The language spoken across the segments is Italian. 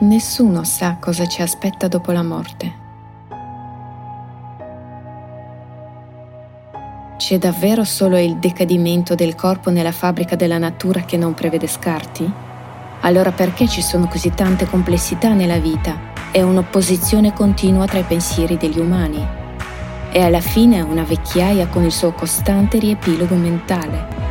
Nessuno sa cosa ci aspetta dopo la morte. C'è davvero solo il decadimento del corpo nella fabbrica della natura che non prevede scarti? Allora perché ci sono così tante complessità nella vita e un'opposizione continua tra i pensieri degli umani? E alla fine una vecchiaia con il suo costante riepilogo mentale.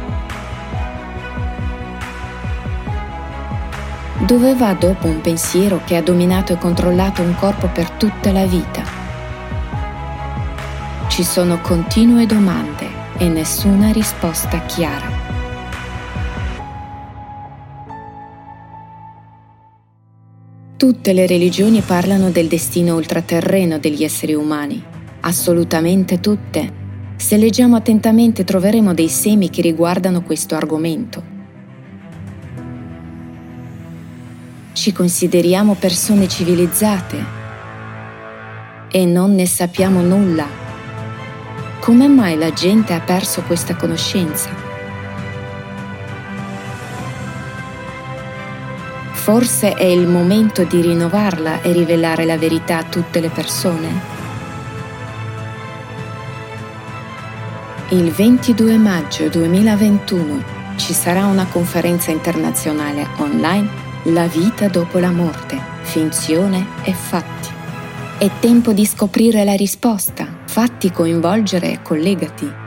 Dove va dopo un pensiero che ha dominato e controllato un corpo per tutta la vita? Ci sono continue domande e nessuna risposta chiara. Tutte le religioni parlano del destino ultraterreno degli esseri umani, assolutamente tutte. Se leggiamo attentamente troveremo dei semi che riguardano questo argomento. Ci consideriamo persone civilizzate e non ne sappiamo nulla. Come mai la gente ha perso questa conoscenza? Forse è il momento di rinnovarla e rivelare la verità a tutte le persone? Il 22 maggio 2021 ci sarà una conferenza internazionale online la vita dopo la morte, finzione e fatti. È tempo di scoprire la risposta, fatti coinvolgere e collegati.